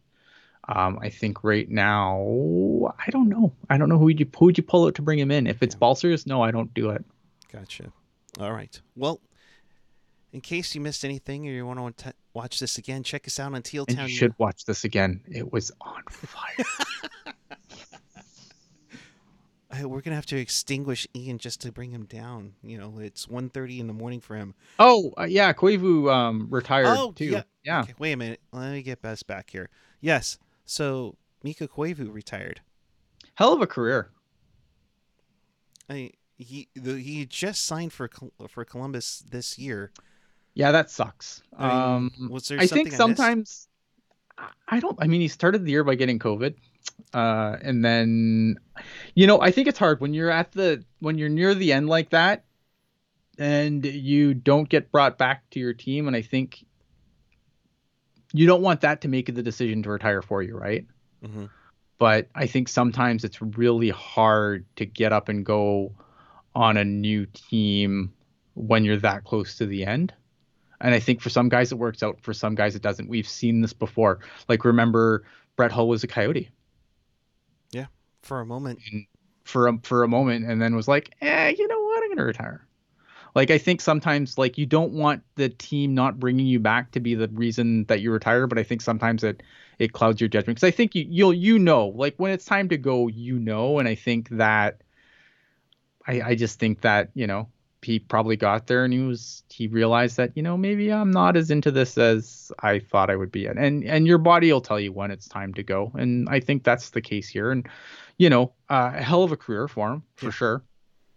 um, I think right now, I don't know. I don't know who you who would you pull out to bring him in. If it's Yeah. Balcers, no, I don't do it. Gotcha. All right. Well, in case you missed anything or you want to watch this again, check us out on Teal Town. you should watch this again. It was on fire. We're gonna have to extinguish Ian just to bring him down. You know, it's 1.30 in the morning for him. oh uh, yeah, Koivu um retired Oh, too. yeah. yeah. Okay, wait a minute. Let me get Bess back here. Yes. So Mikko Koivu retired. hell of a career. I he the, he just signed for for Columbus this year. Yeah, that sucks. I mean, um, was there I think sometimes I- I don't. I mean, he started the year by getting COVID, uh, and then, you know, I think it's hard when you're at the when you're near the end like that, and you don't get brought back to your team, and I think you don't want that to make the decision to retire for you, right? Mhm. But I think sometimes it's really hard to get up and go on a new team when you're that close to the end. And I think for some guys it works out, for some guys it doesn't. We've seen this before. Like remember Brett Hull was a coyote for a moment. for a for a moment and then was like, eh, you know what, I'm gonna retire. Like I think sometimes like you don't want the team not bringing you back to be the reason that you retire, but I think sometimes it it clouds your judgment. Because I think you you'll you know. Like when it's time to go, you know, and I think that I I just think that you know he probably got there and he was he realized that you know maybe I'm not as into this as I thought I would be. And and and your body will tell you when it's time to go. And I think that's the case here. And you know uh, a hell of a career for him for Yeah. sure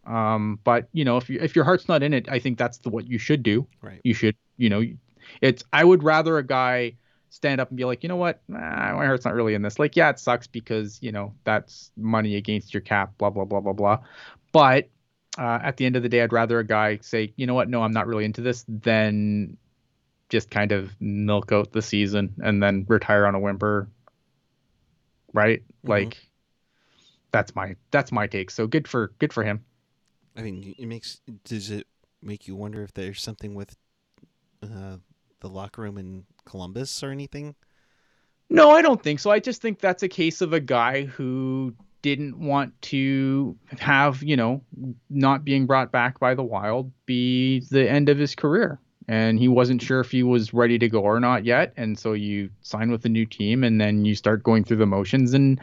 um but you know if you if your heart's not in it I think that's the what you should do Right. you should you know it's I would rather a guy stand up and be like you know what nah, my heart's not really in this like yeah it sucks because you know that's money against your cap blah blah blah blah blah but uh, at the end of the day, I'd rather a guy say, you know what, no, I'm not really into this, than just kind of milk out the season and then retire on a whimper. Right? Mhm. Like that's my that's my take. So good for good for him. I mean, it makes does it make you wonder if there's something with uh, the locker room in Columbus or anything? No, I don't think so. I just think that's a case of a guy who didn't want to have, you know, not being brought back by the Wild be the end of his career. And he wasn't sure if he was ready to go or not yet. And so you sign with a new team and then you start going through the motions and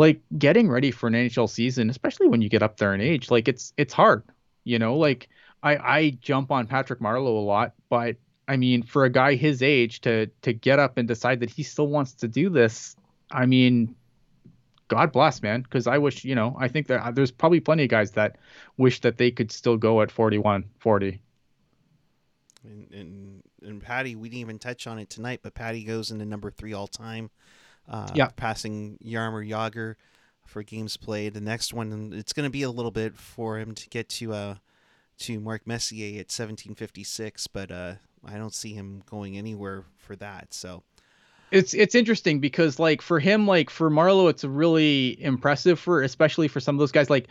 like getting ready for an NHL season, especially when you get up there in age, like it's it's hard. You know, like I I jump on Patrick Marleau a lot, but I mean, for a guy his age to to get up and decide that he still wants to do this, I mean, God bless, man. Because I wish, you know, I think that uh, there's probably plenty of guys that wish that they could still go at 41, 40. And, and, and Patty, we didn't even touch on it tonight, but Patty goes into number three all time. Uh, Yeah. Passing Jaromir Jagr for games played. The next one, it's going to be a little bit for him to get to uh, to Mark Messier at 1756, but uh, I don't see him going anywhere for that. So It's it's interesting because like for him, like for Marleau, it's really impressive for especially for some of those guys like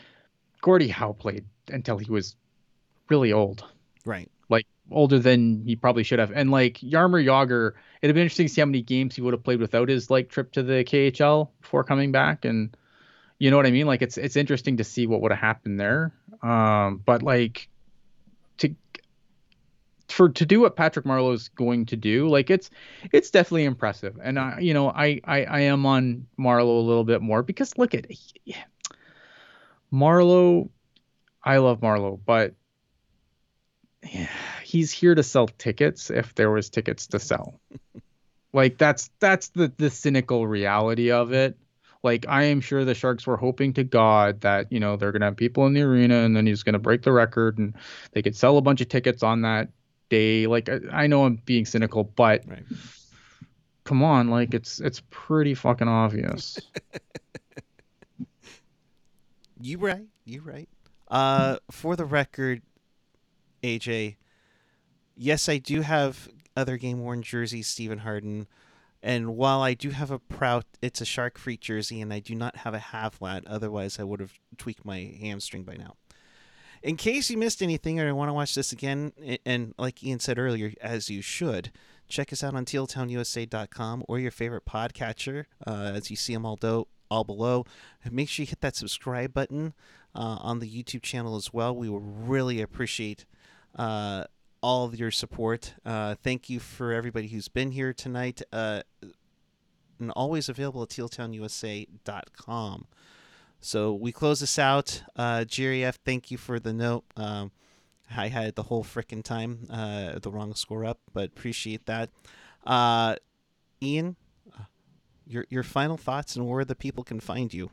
Gordie Howe played until he was really old. right, older than he probably should have. And like Jaromir Jagr, it'd be interesting to see how many games he would have played without his like trip to the KHL before coming back. And you know what I mean? Like it's it's interesting to see what would have happened there. Um, but like to for to do what Patrick Marleau's going to do, like it's it's definitely impressive. And I you know I I, I am on Marleau a little bit more because look at Marleau. I love Marlowe, but yeah, he's here to sell tickets if there was tickets to sell. like that's that's the the cynical reality of it. Like I am sure the Sharks were hoping to God that you know they're gonna have people in the arena and then he's gonna break the record and they could sell a bunch of tickets on that day. Like I, I know I'm being cynical, but right. come on, like it's it's pretty fucking obvious. You right. You right. Uh, for the record, AJ, yes, I do have other game worn jerseys, Stephen Harden, and while I do have a proud, it's a shark free jersey, and I do not have a half lat. Otherwise, I would have tweaked my hamstring by now. In case you missed anything or want to watch this again, and like Ian said earlier, as you should, check us out on tealtownusa.com or your favorite podcatcher, uh, as you see them all, do- all below. Make sure you hit that subscribe button uh, on the YouTube channel as well. We will really appreciate uh, all of your support. Uh, thank you for everybody who's been here tonight. Uh, and always available at tealtownusa.com. So we close this out. Uh, Jerry F, thank you for the note. Um, I had the whole frickin' time uh, the wrong score up, but appreciate that. Uh, Ian, your your final thoughts and where the people can find you.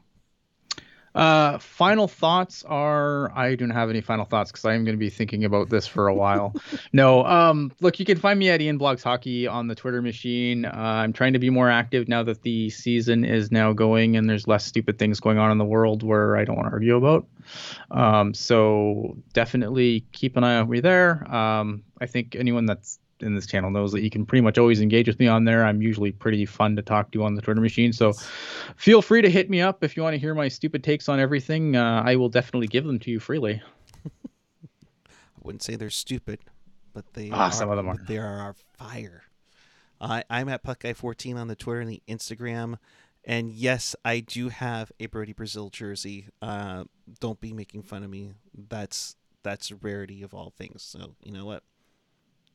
Uh, final thoughts are I don't have any final thoughts because I am going to be thinking about this for a while. no, um, look, you can find me at Ian Blogs Hockey on the Twitter machine. Uh, I'm trying to be more active now that the season is now going and there's less stupid things going on in the world where I don't want to argue about. Um, so definitely keep an eye on me there. Um, I think anyone that's in this channel knows that you can pretty much always engage with me on there. I'm usually pretty fun to talk to on the Twitter machine. So feel free to hit me up if you want to hear my stupid takes on everything. Uh, I will definitely give them to you freely. I wouldn't say they're stupid, but they Ah, are, some of them are. They are our fire. I I'm at Puckguy14 on the Twitter and the Instagram, and yes, I do have a Brody Brazil jersey. Uh, don't be making fun of me. That's that's a rarity of all things. So you know what?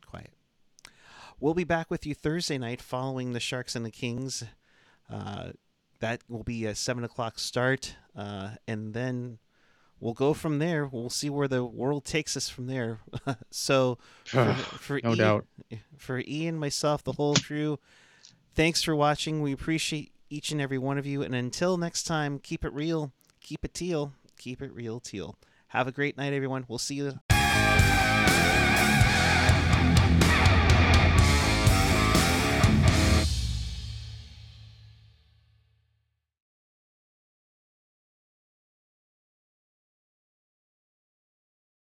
Quiet. We'll be back with you Thursday night following the Sharks and the Kings. Uh, that will be a seven o'clock start, uh, and then we'll go from there. We'll see where the world takes us from there. so, for, for no Ian, doubt. for Ian, myself, the whole crew, thanks for watching. We appreciate each and every one of you. And until next time, keep it real, keep it teal, keep it real teal. Have a great night, everyone. We'll see you